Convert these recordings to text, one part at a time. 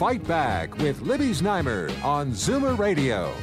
Fight Back with Libby Znaimer on Zoomer Radio.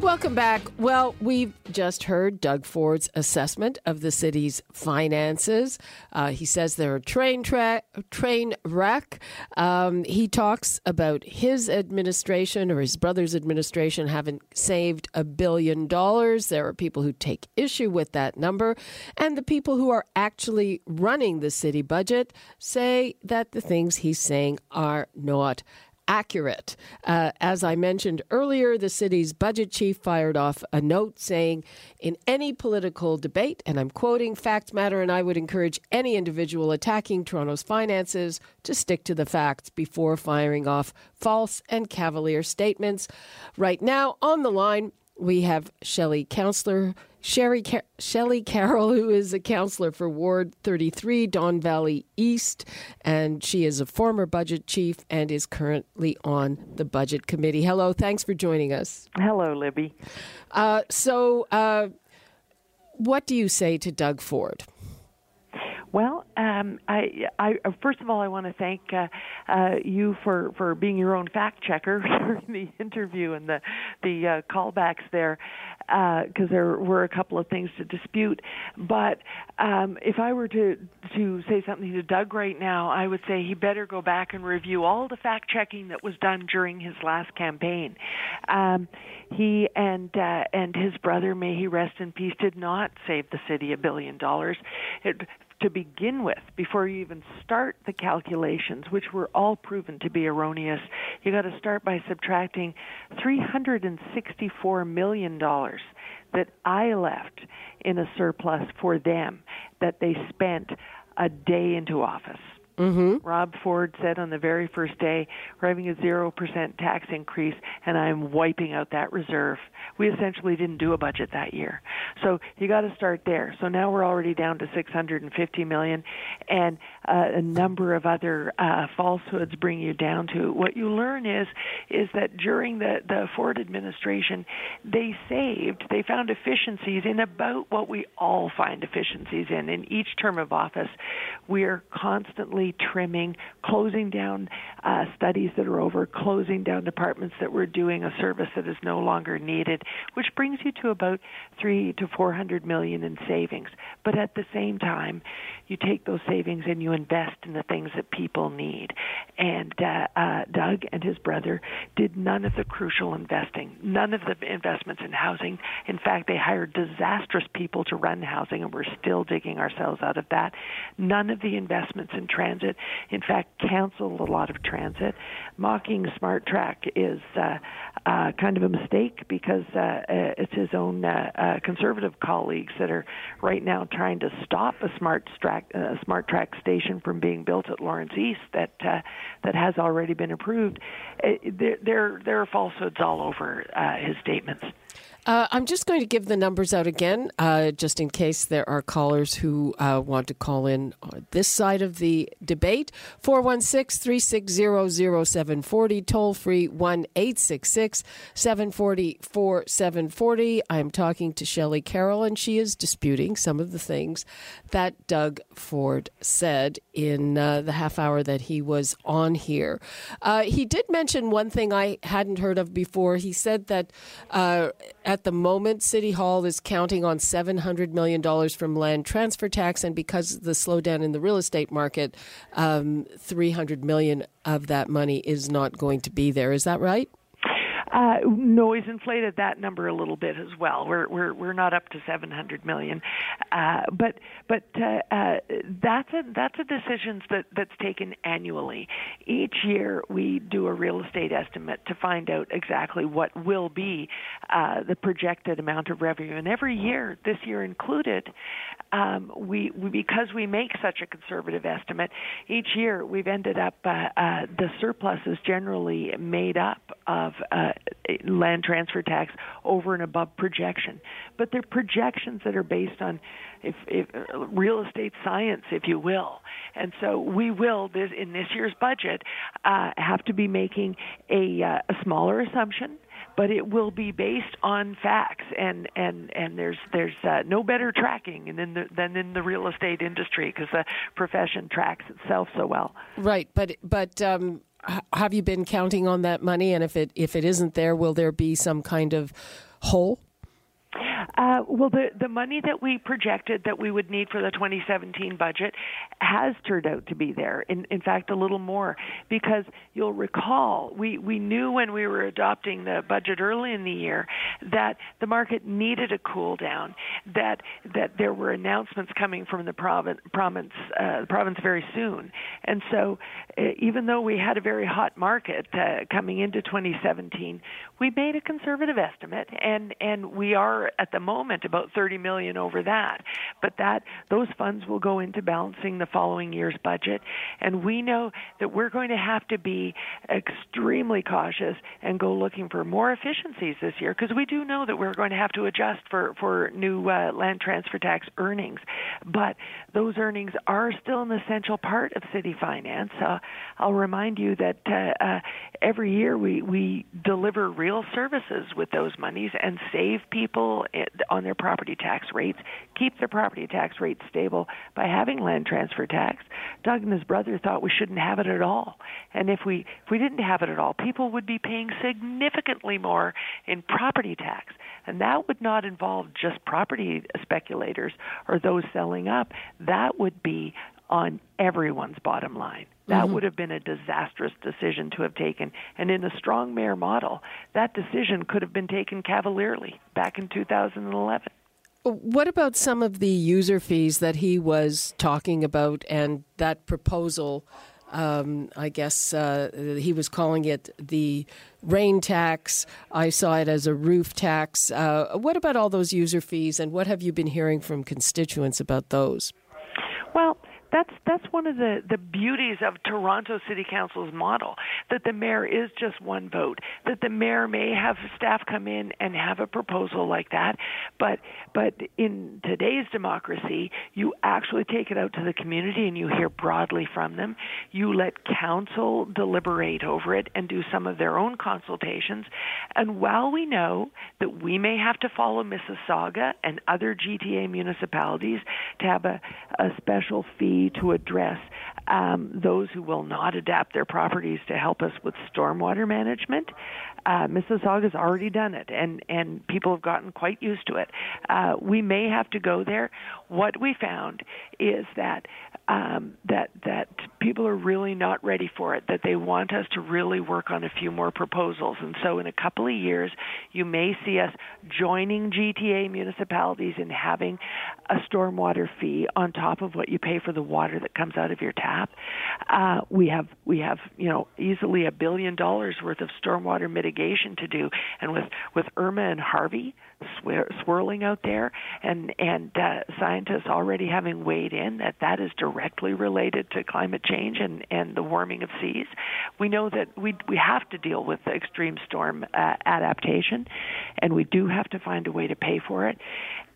Welcome back. Well, we've just heard Doug Ford's assessment of the city's finances. Uh, he says they're a train tra- train wreck. Um, he talks about his administration or his brother's administration haven't saved a billion dollars. There are people who take issue with that number, and the people who are actually running the city budget say that the things he's saying are not accurate. Uh, as I mentioned earlier, the city's budget chief fired off a note saying, in any political debate, and I'm quoting, facts matter, and I would encourage any individual attacking Toronto's finances to stick to the facts before firing off false and cavalier statements. Right now, on the line, we have Shelley Counselor Sherry Car- Shelley Carroll, who is a counselor for Ward 33, Don Valley East, and she is a former budget chief and is currently on the budget committee. Hello, thanks for joining us. Hello, Libby. Uh, so, uh, what do you say to Doug Ford? Um, I, I, first of all, I want to thank uh, uh, you for, for being your own fact checker during the interview and the the uh, callbacks there, because uh, there were a couple of things to dispute. But um, if I were to to say something to Doug right now, I would say he better go back and review all the fact checking that was done during his last campaign. Um, he and uh, and his brother, may he rest in peace, did not save the city a billion dollars. It to begin with before you even start the calculations, which were all proven to be erroneous. You got to start by subtracting $364 million that I left in a surplus for them that they spent a day into office. Mm-hmm. Rob Ford said on the very first day, we're having a 0% tax increase and I'm wiping out that reserve. We essentially didn't do a budget that year. So you got to start there. So now we're already down to 650 million and uh, a number of other uh, falsehoods bring you down to what you learn is is that during the the Ford administration they saved, they found efficiencies in about what we all find efficiencies in in each term of office. We're constantly trimming, closing down uh, studies that are over, closing down departments that were doing a service that is no longer needed, which brings you to about three to four hundred million in savings. But at the same time, you take those savings and you invest in the things that people need. And uh, uh, Doug and his brother did none of the crucial investing, none of the investments in housing. In fact, they hired disastrous people to run housing, and we're still digging ourselves out of that. None of the investments in transit, in fact, canceled a lot of transit. Mocking Smart Track is uh, uh, kind of a mistake because uh, uh it's his own uh, uh, conservative colleagues that are right now trying to stop a Smart Track uh, smart track station from being built at Lawrence East that uh, that has already been approved. Uh, there, there, there are falsehoods all over uh, his statements. Uh, I'm just going to give the numbers out again, uh, just in case there are callers who uh, want to call in on this side of the debate. 416 360 0740, toll free 1 866 740 4740. I'm talking to Shelley Carroll, and she is disputing some of the things that Doug Ford said in uh, the half hour that he was on here. Uh, he did mention one thing I hadn't heard of before. He said that uh, at at the moment, City Hall is counting on $700 million from land transfer tax, and because of the slowdown in the real estate market, um, 300 million of that money is not going to be there. Is that right? Uh, noise inflated that number a little bit as well. We're we're we're not up to 700 million, uh, but but uh, uh, that's a that's a decision that that's taken annually. Each year we do a real estate estimate to find out exactly what will be uh, the projected amount of revenue, and every year, this year included, um, we, we because we make such a conservative estimate, each year we've ended up uh, the surplus is generally made up of land transfer tax over and above projection, but they're projections that are based on if, if real estate science, if you will. And so we will this in this year's budget uh, have to be making a, uh, a smaller assumption but it will be based on facts. And and and there's there's uh, no better tracking than the, than in the real estate industry because the profession tracks itself so well. Right. But but um have you been counting on that money? And if it if it isn't there will there be some kind of hole uh, well, the the money that we projected that we would need for the 2017 budget has turned out to be there. In in fact, a little more because you'll recall we we knew when we were adopting the budget early in the year that the market needed a cool down. That that there were announcements coming from the province province uh, province very soon, and so uh, even though we had a very hot market uh, coming into 2017, we made a conservative estimate, and and we are at the moment about 30 million over that. But that those funds will go into balancing the following year's budget, and we know that we're going to have to be extremely cautious and go looking for more efficiencies this year because we do know that we're going to have to adjust for for new uh, land transfer tax earnings. But those earnings are still an essential part of city finance. Uh, I'll remind you that uh, uh, every year we we deliver real services with those monies and save people on their property tax rates, keep their property tax rates stable by having land transfer tax. Doug and his brother thought we shouldn't have it at all. And if we if we didn't have it at all, people would be paying significantly more in property tax. And that would not involve just property speculators or those selling up. That would be on everyone's bottom line. That mm-hmm. would have been a disastrous decision to have taken. And in a strong mayor model, that decision could have been taken cavalierly back in 2011. What about some of the user fees that he was talking about and that proposal? Um, I guess uh, he was calling it the rain tax. I saw it as a roof tax. Uh, what about all those user fees, and what have you been hearing from constituents about those? Well, that's that's one of the the beauties of Toronto City Council's model that the mayor is just one vote that the mayor may have staff come in and have a proposal like that but but in today's democracy you actually take it out to the community and you hear broadly from them. You let council deliberate over it and do some of their own consultations. And while we know that we may have to follow Mississauga and other GTA municipalities to have a, a special fee to address um, those who will not adapt their properties to help us with stormwater management. Uh, Mississauga has already done it, and and people have gotten quite used to it. Uh, we may have to go there. What we found is that um, that that people are really not ready for it. That they want us to really work on a few more proposals, and so in a couple of years, you may see us joining GTA municipalities in having a stormwater fee on top of what you pay for the water that comes out of your tap. Uh, we have we have you know easily a billion dollars worth of stormwater mitigation to do, and with with Irma and Harvey swirling out there, and and uh, scientists already having weighed in that that is directly related to climate change and and the warming of seas. We know that we we have to deal with the extreme storm uh, adaptation, and we do have to find a way to pay for it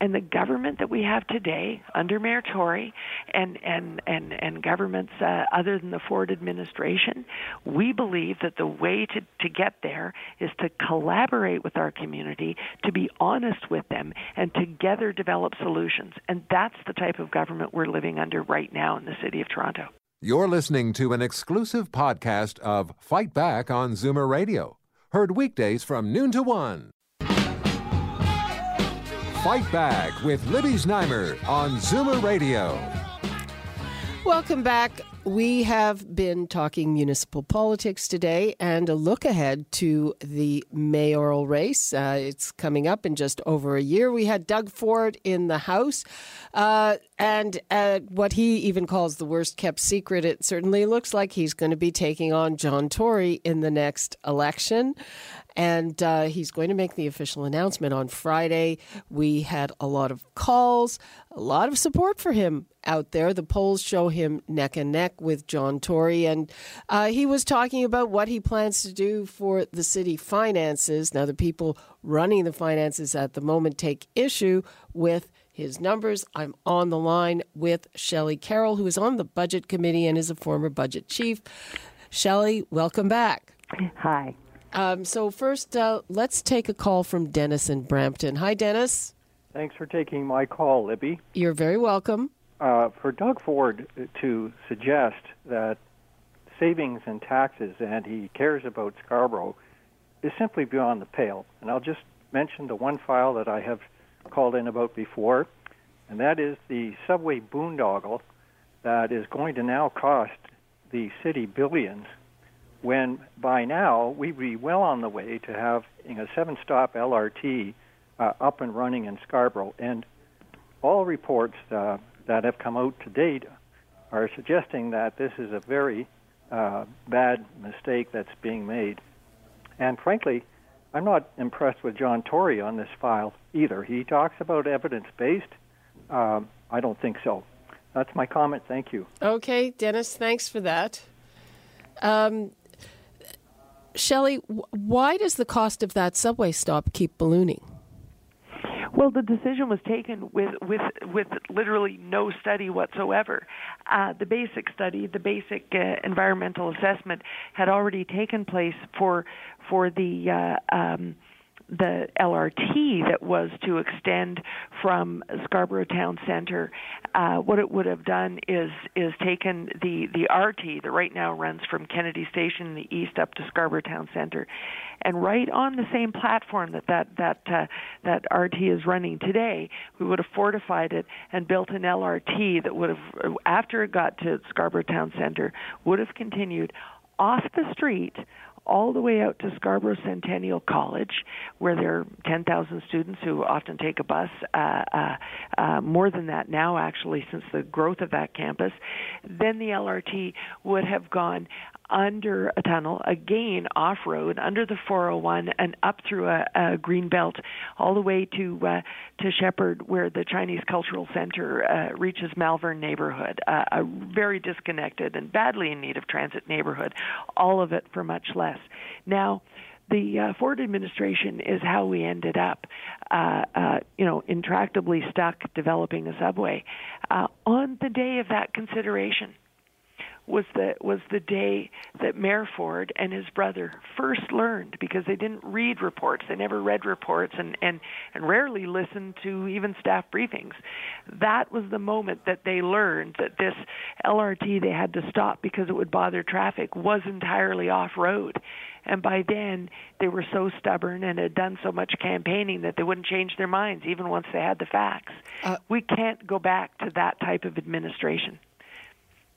and the government that we have today under Mayor Tory and and and and governments uh, other than the Ford administration, we believe that the way to to get there is to collaborate with our community, to be honest with them, and together develop solutions. And that's the type of government we're living under right now in the city of Toronto. You're listening to an exclusive podcast of Fight Back on Zoomer Radio, heard weekdays from noon to one. Fight Back with Libby Znaimer on Zoomer Radio. Welcome back. We have been talking municipal politics today and a look ahead to the mayoral race. Uh, it's coming up in just over a year. We had Doug Ford in the House, uh, and uh, what he even calls the worst kept secret, it certainly looks like he's going to be taking on John Tory in the next election and uh, he's going to make the official announcement on Friday. We had a lot of calls, a lot of support for him out there. The polls show him neck and neck with John Tory, and uh, he was talking about what he plans to do for the city finances. Now, the people running the finances at the moment take issue with his numbers. I'm on the line with Shelley Carroll, who is on the budget committee and is a former budget chief. Shelley, welcome back. Hi. Um, so first, uh, let's take a call from Dennis in Brampton. Hi, Dennis. Thanks for taking my call, Libby. You're very welcome. Uh, for Doug Ford to suggest that savings and taxes and he cares about Scarborough is simply beyond the pale. And I'll just mention the one file that I have called in about before, and that is the subway boondoggle that is going to now cost the city billions when by now we'd be well on the way to having a seven stop LRT uh, up and running in Scarborough. And all reports uh, that have come out to date are suggesting that this is a very uh, bad mistake that's being made. And frankly, I'm not impressed with John Tory on this file either. He talks about evidence based. Um, I don't think so. That's my comment. Thank you. Okay, Dennis, thanks for that. Um, Shelley, why does the cost of that subway stop keep ballooning? Well, the decision was taken with with with literally no study whatsoever. Uh, the basic study, the basic uh, environmental assessment, had already taken place for for the uh, um, the LRT that was to extend from Scarborough Town Center, uh, what it would have done is is taken the the RT that right now runs from Kennedy Station in the east up to Scarborough Town Center, and right on the same platform that that that uh, that RT is running today, we would have fortified it and built an LRT that would have, after it got to Scarborough Town Center, would have continued off the street all the way out to Scarborough Centennial College, where there are 10,000 students who often take a bus, uh, uh, uh, more than that now, actually, since the growth of that campus. Then the LRT would have gone under a tunnel, again off road, under the 401, and up through a, a green belt, all the way to uh, to Sheppard, where the Chinese Cultural Center uh, reaches Malvern neighborhood, uh, a very disconnected and badly in need of transit neighborhood. All of it for much less. Now the uh, Ford administration is how we ended up, uh, uh, you know, intractably stuck developing a subway. Uh, on the day of that consideration, was the was the day that Mayor Ford and his brother first learned because they didn't read reports, they never read reports and and and rarely listened to even staff briefings. That was the moment that they learned that this LRT they had to stop because it would bother traffic was entirely off road. And by then, they were so stubborn and had done so much campaigning that they wouldn't change their minds, even once they had the facts. Uh, we can't go back to that type of administration.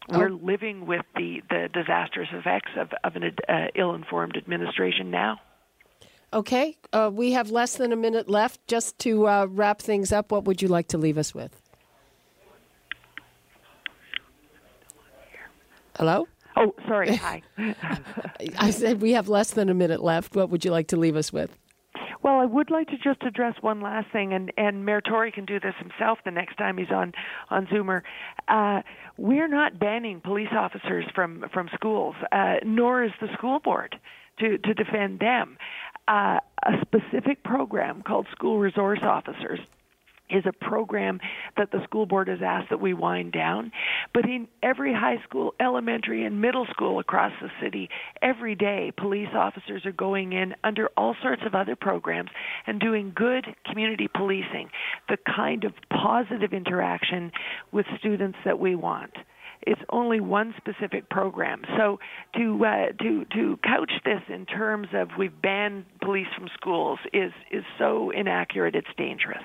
We're oh. living with the, the disastrous effects of, of an uh, ill informed administration now. Okay, uh, we have less than a minute left. Just to uh, wrap things up, what would you like to leave us with? Hello? Oh, sorry. Hi. I said we have less than a minute left. What would you like to leave us with? Well, I would like to just address one last thing, and and Mayor Tory can do this himself the next time he's on on Zoomer. Uh, we're not banning police officers from from schools, uh, nor is the school board to to defend them. Uh, a specific program called School Resource Officers is a program that the school board has asked that we wind down. But in every high school, elementary, and middle school across the city, every day, police officers are going in under all sorts of other programs and doing good community policing, the kind of positive interaction with students that we want it's only one specific program. So to uh, to to couch this in terms of we've banned police from schools is is so inaccurate. It's dangerous.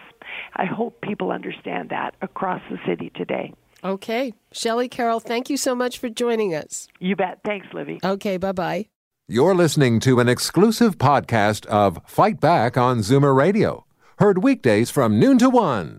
I hope people understand that across the city today. Okay. Shelley Carroll, thank you so much for joining us. You bet. Thanks, Libby. Okay, bye bye. You're listening to an exclusive podcast of Fight Back on Zoomer Radio, heard weekdays from noon to one.